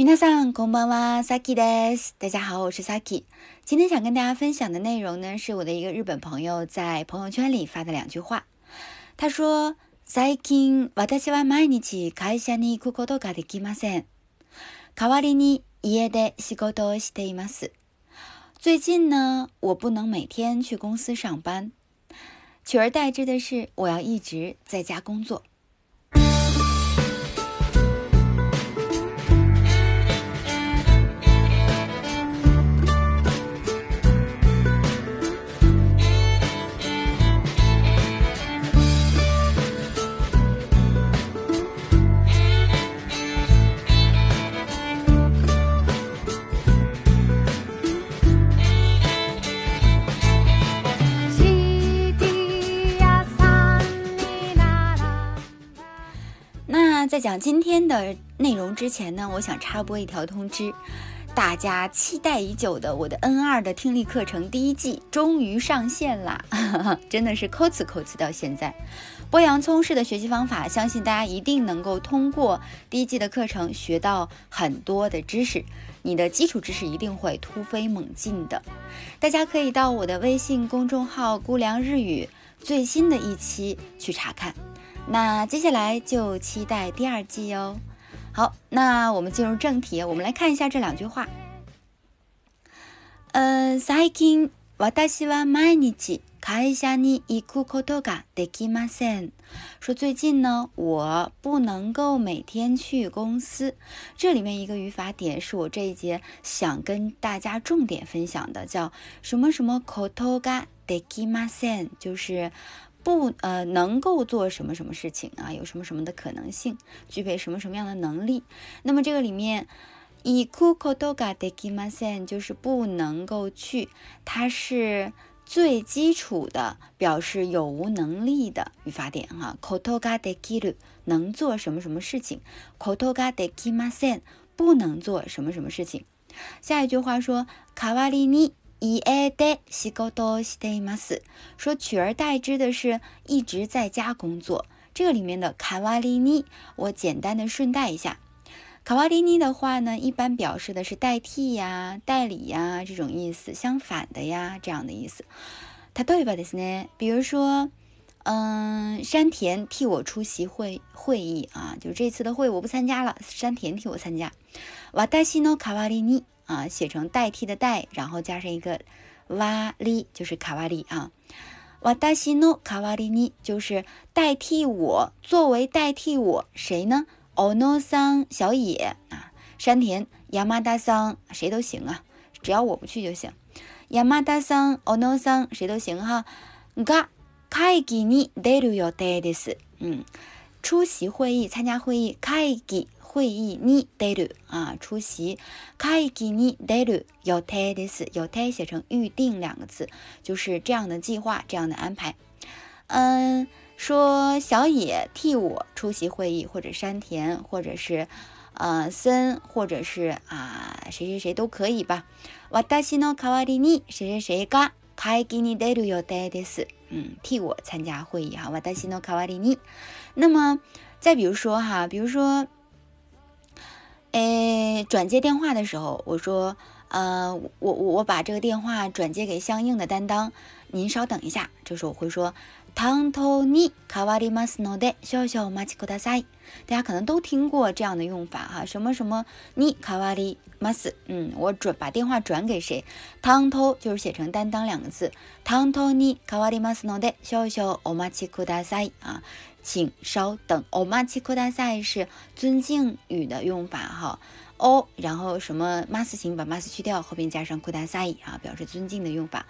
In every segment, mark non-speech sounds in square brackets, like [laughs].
皆さんこんばんは、Saki です。大家好，我是 Saki。今天想跟大家分享的内容呢，是我的一个日本朋友在朋友圈里发的两句话。他说：“最近私は毎日会社に行くことができません。代わりに家で仕事をしています。最近呢，我不能每天去公司上班，取而代之的是，我要一直在家工作。” 讲今天的内容之前呢，我想插播一条通知：大家期待已久的我的 N 二的听力课程第一季终于上线啦！[laughs] 真的是扣词扣词到现在，剥洋葱式的学习方法，相信大家一定能够通过第一季的课程学到很多的知识，你的基础知识一定会突飞猛进的。大家可以到我的微信公众号“估量日语”最新的一期去查看。那接下来就期待第二季哦。好，那我们进入正题，我们来看一下这两句话。呃，最近私は毎日会社に行くことができません。说最近呢，我不能够每天去公司。这里面一个语法点是我这一节想跟大家重点分享的，叫什么什么ことができません，就是。 不呃，能够做什么什么事情啊？有什么什么的可能性？具备什么什么样的能力？那么这个里面，イクコトガデキマセン就是不能够去，它是最基础的表示有无能力的语法点哈。コトガデキル能做什么什么事情？コトガデキマセン不能做什么什么事情？下一句话说，カワリ ニ。以爱的西高多西德马斯说取而代之的是一直在家工作。这个里面的卡瓦利尼，我简单的顺带一下。卡瓦利尼的话呢，一般表示的是代替呀、代理呀这种意思，相反的呀这样的意思。他对吧？的是呢，比如说，嗯，山田替我出席会会议啊，就这次的会我不参加了，山田替我参加。瓦达西诺卡瓦利尼。啊，写成代替的代，然后加上一个瓦里，就是卡瓦里啊。瓦达西诺卡瓦里尼就是代替我，作为代替我谁呢？欧诺桑小野啊，山田亚麻达桑谁都行啊，只要我不去就行。亚麻达桑欧诺桑谁都行哈。が会議に出る予定です。嗯，出席会议，参加会议。会議。 会议に出る啊，出席。会議に出る予定です。予定写成预定两个字，就是这样的计划，这样的安排。嗯，说小野替我出席会议，或者山田，或者是呃森，或者是啊谁谁谁都可以吧。私の代わりに谁谁谁が会議に出る予定です。嗯，替我参加会议哈。私の代わりに。那么再比如说哈，比如说。 诶，转接电话的时候，我说，呃，我我我把这个电话转接给相应的担当，您稍等一下。这时候我会说，担当に変わりますので、少々お待ちください。大家可能都听过这样的用法哈，什么什么に変わります，嗯，我转把电话转给谁？担当就是写成担当两个字，担当に変わりますので、少々お待ちください啊。 请稍等。お待ちください是尊敬语的用法哈。哦，然后什么 mas 型把 mas 去掉，后边加上ください啊，表示尊敬的用法。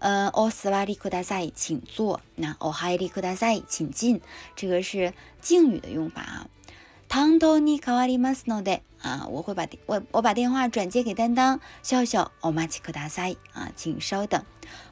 呃，お座りください，请坐。那お入りください，请进。这个是敬语的用法啊。担当に変わりますので啊，我会把我我把电话转接给担当。笑笑お待ちください啊，请稍等。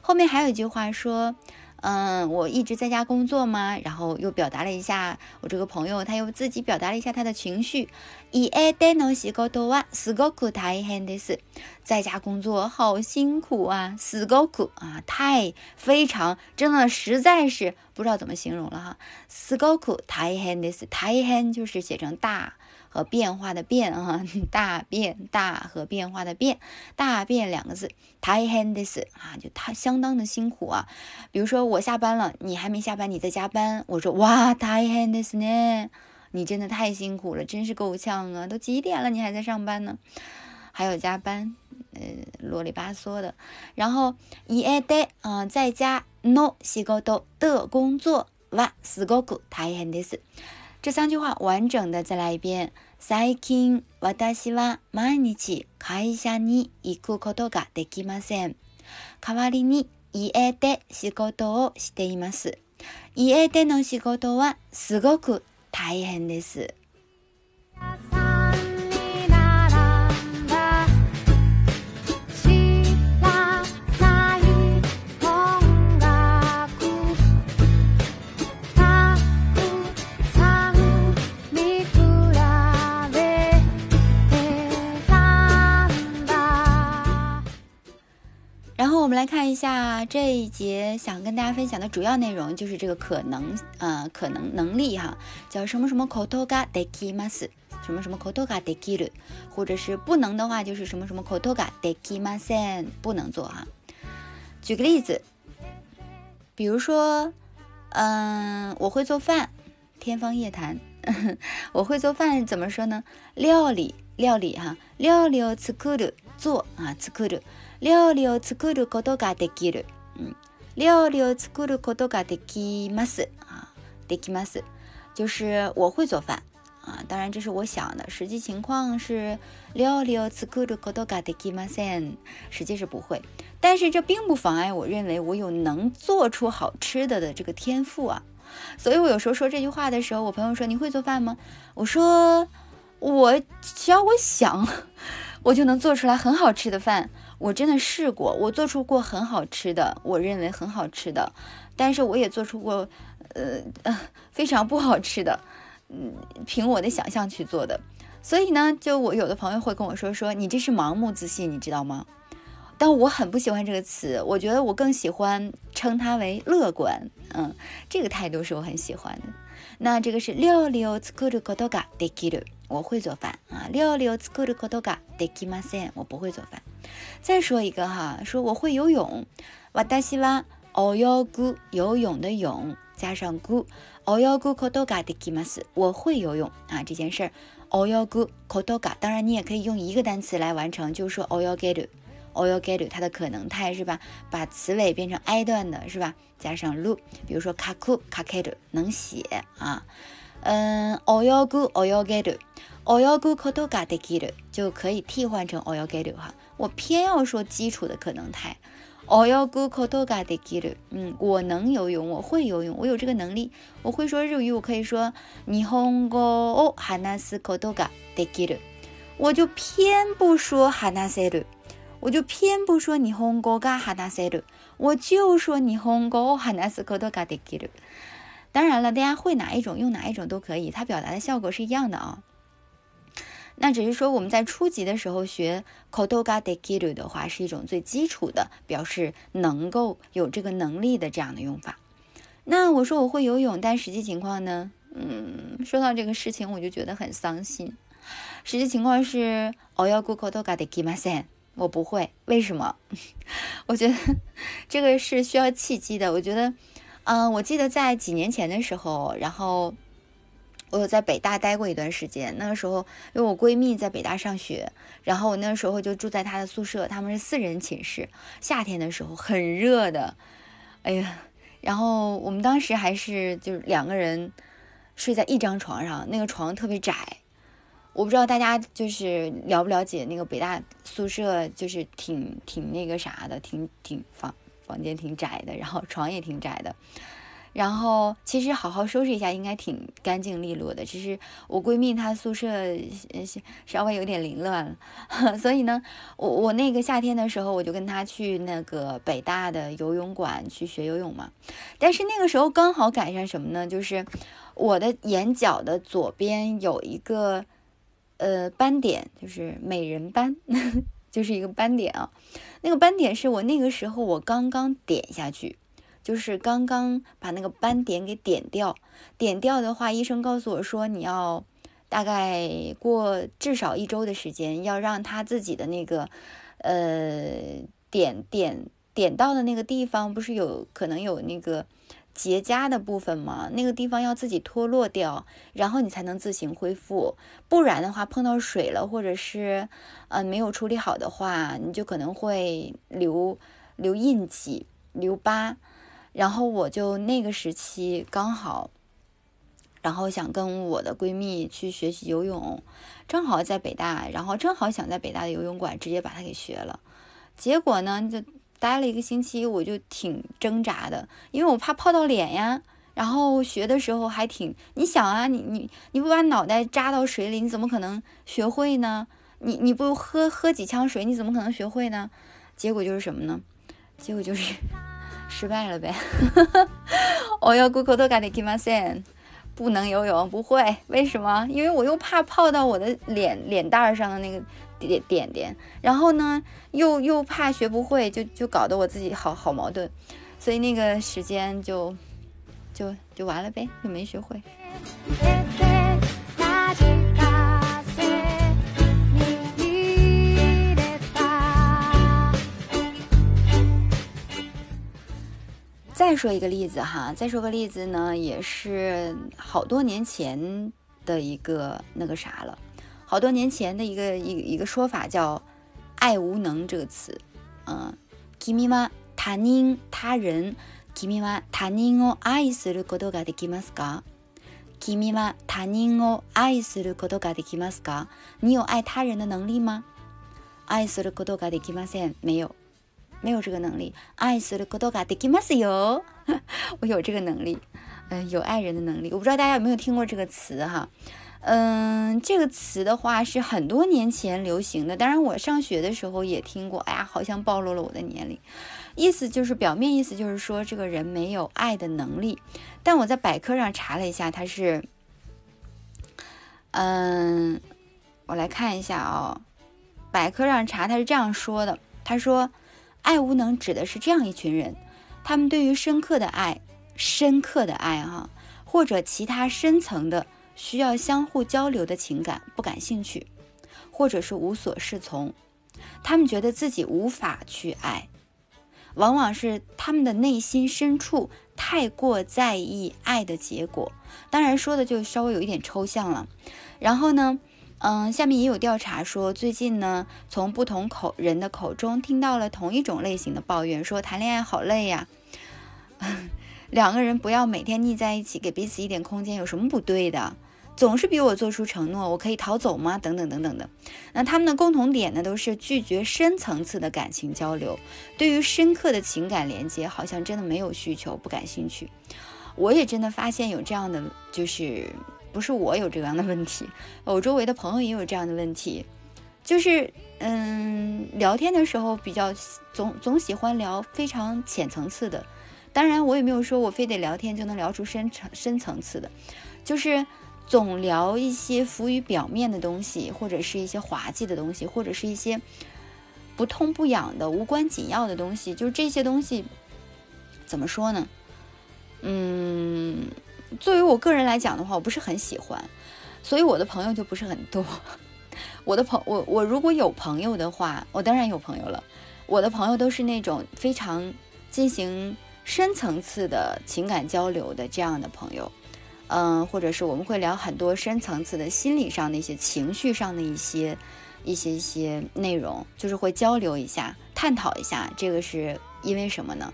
后面还有一句话说。 嗯，我一直在家工作嘛，然后又表达了一下我这个朋友，他又自己表达了一下他的情绪。伊爱电脑西高多哇，死高苦太很的是，在家工作好辛苦啊，死高苦啊，太非常真的实在是不知道怎么形容了哈。死高苦太很的是太很就是写成大 和变化的变啊，大变大和变化的变，大变两个字，大変です啊，就他相当的辛苦啊。比如说我下班了，你还没下班，你在加班，我说哇，大変ですね， 你真的太辛苦了，真是够呛啊，都几点了，你还在上班呢，还有加班，呃，啰里吧嗦的。然后家で啊，在家の仕事的工作はすごく大変です。这三句话完整的再来一遍。最近私は毎日会社に行くことができません。代わりに家で仕事をしています。家での仕事はすごく 大変です。们来看一下这一节想跟大家分享的主要内容，就是这个可能，呃，可能能力哈，叫什么什么 koto ga dekimasu，什么什么 koto ga dekiru，或者是不能的话就是什么什么 koto ga dekimasen，不能做哈。举个例子，比如说，嗯，我会做饭，天方夜谭。[laughs] 我会做饭怎么说呢？料理，料理哈，料理を作る，做啊，作る。 料理を作ることができる。嗯，料理を作ることができます啊，できます，就是我会做饭啊。当然这是我想的，实际情况是料理を作ることができません，实际是不会。但是这并不妨碍我认为我有能做出好吃的的这个天赋啊。所以我有时候说这句话的时候，我朋友说你会做饭吗？我说我只要我想，[laughs] 我就能做出来很好吃的饭。 我真的试过，我做出过很好吃的，我认为很好吃的，但是我也做出过，呃呃非常不好吃的，嗯，凭我的想象去做的。所以呢，就我有的朋友会跟我说说你这是盲目自信，你知道吗？但我很不喜欢这个词，我觉得我更喜欢称它为乐观，嗯，这个态度是我很喜欢的。那这个是料理を作ることができる。我会做饭啊，料理を作ることができません。我不会做饭。 再说一个哈，说我会游泳。私は泳ぐ游泳的泳加上ぐ泳ぐことができます。我会游泳啊，这件事儿泳ぐことが。当然你也可以用一个单词来完成，就是说泳げる泳げる它的可能态是吧？把词尾变成 i 段的是吧？加上る，比如说書く書ける能写啊。 嗯，泳ぐ泳げる。泳ぐことができる就可以替换成泳げる哈。我偏要说基础的可能态。泳ぐことができる。嗯，我能游泳，我会游泳，我有这个能力。我会说日语，我可以说日本語を話すことができる。我就偏不说話せる，我就偏不说日本語が話せる，我就说日本語を話すことができる。 当然了，大家会哪一种用哪一种都可以，它表达的效果是一样的啊。那只是说我们在初级的时候学 kotoga dekiru 的话，是一种最基础的表示能够有这个能力的这样的用法。那我说我会游泳，但实际情况呢？嗯，说到这个事情，我就觉得很伤心。实际情况是 oyogu kotoga dekimasen，我不会。为什么？[laughs] 我觉得这个是需要契机的。我觉得，嗯，我记得在几年前的时候，然后。我有在北大待过一段时间，那个时候因为我闺蜜在北大上学，然后我那时候就住在她的宿舍，他们是四人寝室，夏天的时候很热的，哎呀，然后我们当时还是就是两个人睡在一张床上，那个床特别窄，我不知道大家就是了不了解那个北大宿舍，就是挺挺那个啥的，挺挺房房间挺窄的，然后床也挺窄的。然后其实好好收拾一下应该挺干净利落的，只是我闺蜜她宿舍稍微有点凌乱了，[laughs] 所以呢，我我那个夏天的时候我就跟她去那个北大的游泳馆去学游泳嘛，但是那个时候刚好赶上什么呢？就是我的眼角的左边有一个呃斑点，就是美人斑，就是一个斑点啊，那个斑点是我那个时候我刚刚点下去。就是刚刚把那个斑点给点掉，点掉的话，医生告诉我说你要大概过至少一周的时间，要让他自己的那个呃点点点到的那个地方，不是有可能有那个。结痂的部分嘛，那个地方要自己脱落掉，然后你才能自行恢复。不然的话，碰到水了，或者是呃没有处理好的话，你就可能会留留印记、留疤。然后我就那个时期刚好，然后想跟我的闺蜜去学习游泳，正好在北大，然后正好想在北大的游泳馆直接把它给学了。结果呢，就。待了一个星期，我就挺挣扎的，因为我怕泡到脸呀。然后学的时候还挺，你想啊，你你你不把脑袋扎到水里，你怎么可能学会呢？你你不喝喝几枪水，你怎么可能学会呢？结果就是什么呢？结果就是 [laughs] 失败了呗。[laughs] 我要 Google 都 get it m 不能游泳，不会，为什么？因为我又怕泡到我的脸脸蛋儿上的那个。点点点，然后呢，又又怕学不会，就就搞得我自己好好矛盾，所以那个时间就就就完了呗，就没学会。再说一个例子哈，再说个例子呢，也是好多年前的一个那个啥了。好多年前的一个一一个说法叫“爱无能”这个词，嗯，君は他人他人，君は他人を愛することができますか？君は他人を愛することができますか？你有爱他人的能力吗？愛することができません，没有，没有这个能力。愛することができますよ，[laughs] 我有这个能力，嗯，有爱人的能力。我不知道大家有没有听过这个词哈。 嗯，这个词的话是很多年前流行的，当然我上学的时候也听过。哎呀，好像暴露了我的年龄。意思就是表面意思就是说这个人没有爱的能力，但我在百科上查了一下，他是，嗯，我来看一下啊，百科上查他是这样说的：他说，爱无能指的是这样一群人，他们对于深刻的爱、深刻的爱哈，或者其他深层的。需要相互交流的情感不感兴趣，或者是无所适从，他们觉得自己无法去爱，往往是他们的内心深处太过在意爱的结果。当然说的就稍微有一点抽象了。然后呢，嗯，下面也有调查说，最近呢，从不同口人的口中听到了同一种类型的抱怨，说谈恋爱好累呀，两个人不要每天腻在一起，给彼此一点空间，有什么不对的？总是逼我做出承诺，我可以逃走吗？等等等等的。那他们的共同点呢，都是拒绝深层次的感情交流，对于深刻的情感连接，好像真的没有需求，不感兴趣。我也真的发现有这样的，就是不是我有这样的问题，我周围的朋友也有这样的问题，就是嗯，聊天的时候比较总总喜欢聊非常浅层次的。当然，我也没有说我非得聊天就能聊出深层深层次的，就是。总聊一些浮于表面的东西，或者是一些滑稽的东西，或者是一些不痛不痒的、无关紧要的东西。就是这些东西，怎么说呢？嗯，作为我个人来讲的话，我不是很喜欢，所以我的朋友就不是很多。[laughs] 我的朋我我如果有朋友的话，我当然有朋友了。我的朋友都是那种非常进行深层次的情感交流的这样的朋友。嗯，或者是我们会聊很多深层次的心理上的一些情绪上的一些一些一些内容，就是会交流一下，探讨一下。这个是因为什么呢？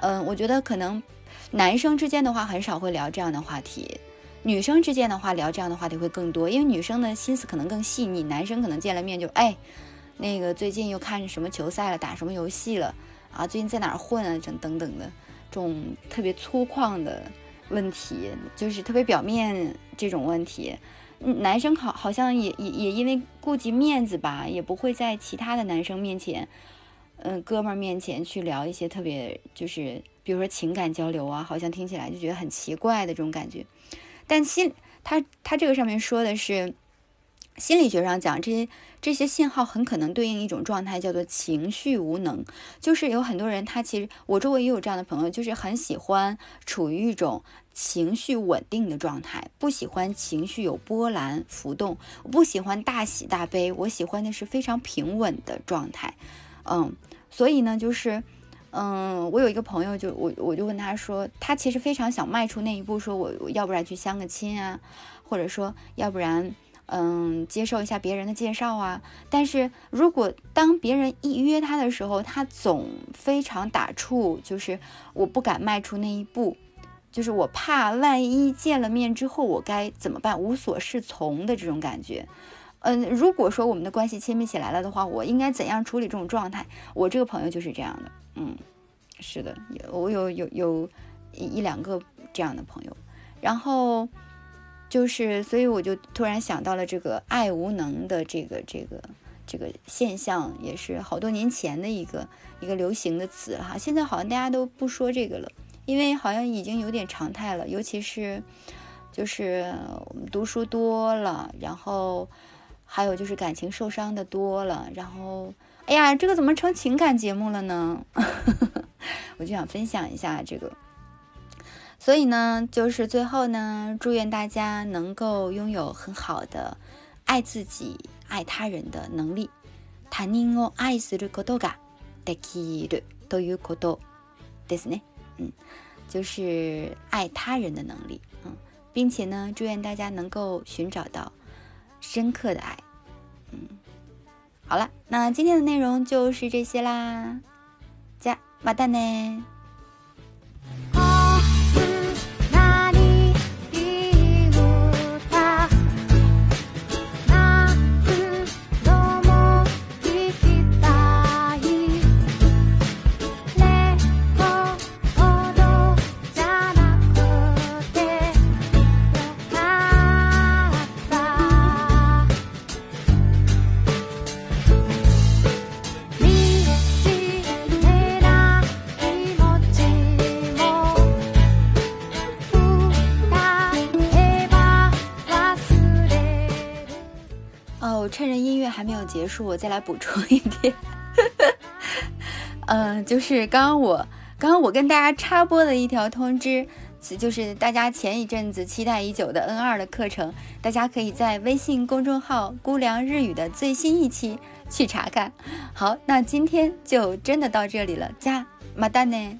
嗯，我觉得可能男生之间的话很少会聊这样的话题，女生之间的话聊这样的话题会更多，因为女生的心思可能更细腻，男生可能见了面就哎，那个最近又看什么球赛了，打什么游戏了啊？最近在哪儿混啊？等等等的这种特别粗犷的。问题就是特别表面这种问题，男生好好像也也也因为顾及面子吧，也不会在其他的男生面前，嗯，哥们儿面前去聊一些特别就是比如说情感交流啊，好像听起来就觉得很奇怪的这种感觉。但心他他这个上面说的是。心理学上讲，这些这些信号很可能对应一种状态，叫做情绪无能。就是有很多人，他其实我周围也有这样的朋友，就是很喜欢处于一种情绪稳定的状态，不喜欢情绪有波澜浮动，不喜欢大喜大悲，我喜欢的是非常平稳的状态。嗯，所以呢，就是，嗯，我有一个朋友，就我我就问他说，他其实非常想迈出那一步，说我我要不然去相个亲啊，或者说要不然。嗯，接受一下别人的介绍啊。但是如果当别人一约他的时候，他总非常打怵，就是我不敢迈出那一步，就是我怕万一见了面之后我该怎么办，无所适从的这种感觉。嗯，如果说我们的关系亲密起来了的话，我应该怎样处理这种状态？我这个朋友就是这样的。嗯，是的，我有有有一两个这样的朋友，然后。就是，所以我就突然想到了这个“爱无能”的这个这个这个现象，也是好多年前的一个一个流行的词哈。现在好像大家都不说这个了，因为好像已经有点常态了。尤其是就是我们读书多了，然后还有就是感情受伤的多了，然后哎呀，这个怎么成情感节目了呢？[laughs] 我就想分享一下这个。所以呢，就是最后呢，祝愿大家能够拥有很好的爱自己、爱他人的能力。他人を愛することができるということですね。嗯，就是爱他人的能力。嗯，并且呢，祝愿大家能够寻找到深刻的爱。嗯，好了，那今天的内容就是这些啦。じゃ、またね。 趁着音乐还没有结束，我再来补充一点。嗯，就是刚刚我刚刚我跟大家插播的一条通知，就是大家前一阵子期待已久的 N 二的课程，大家可以在微信公众号“姑凉日语”的最新一期去查看。好，那今天就真的到这里了，加马达呢。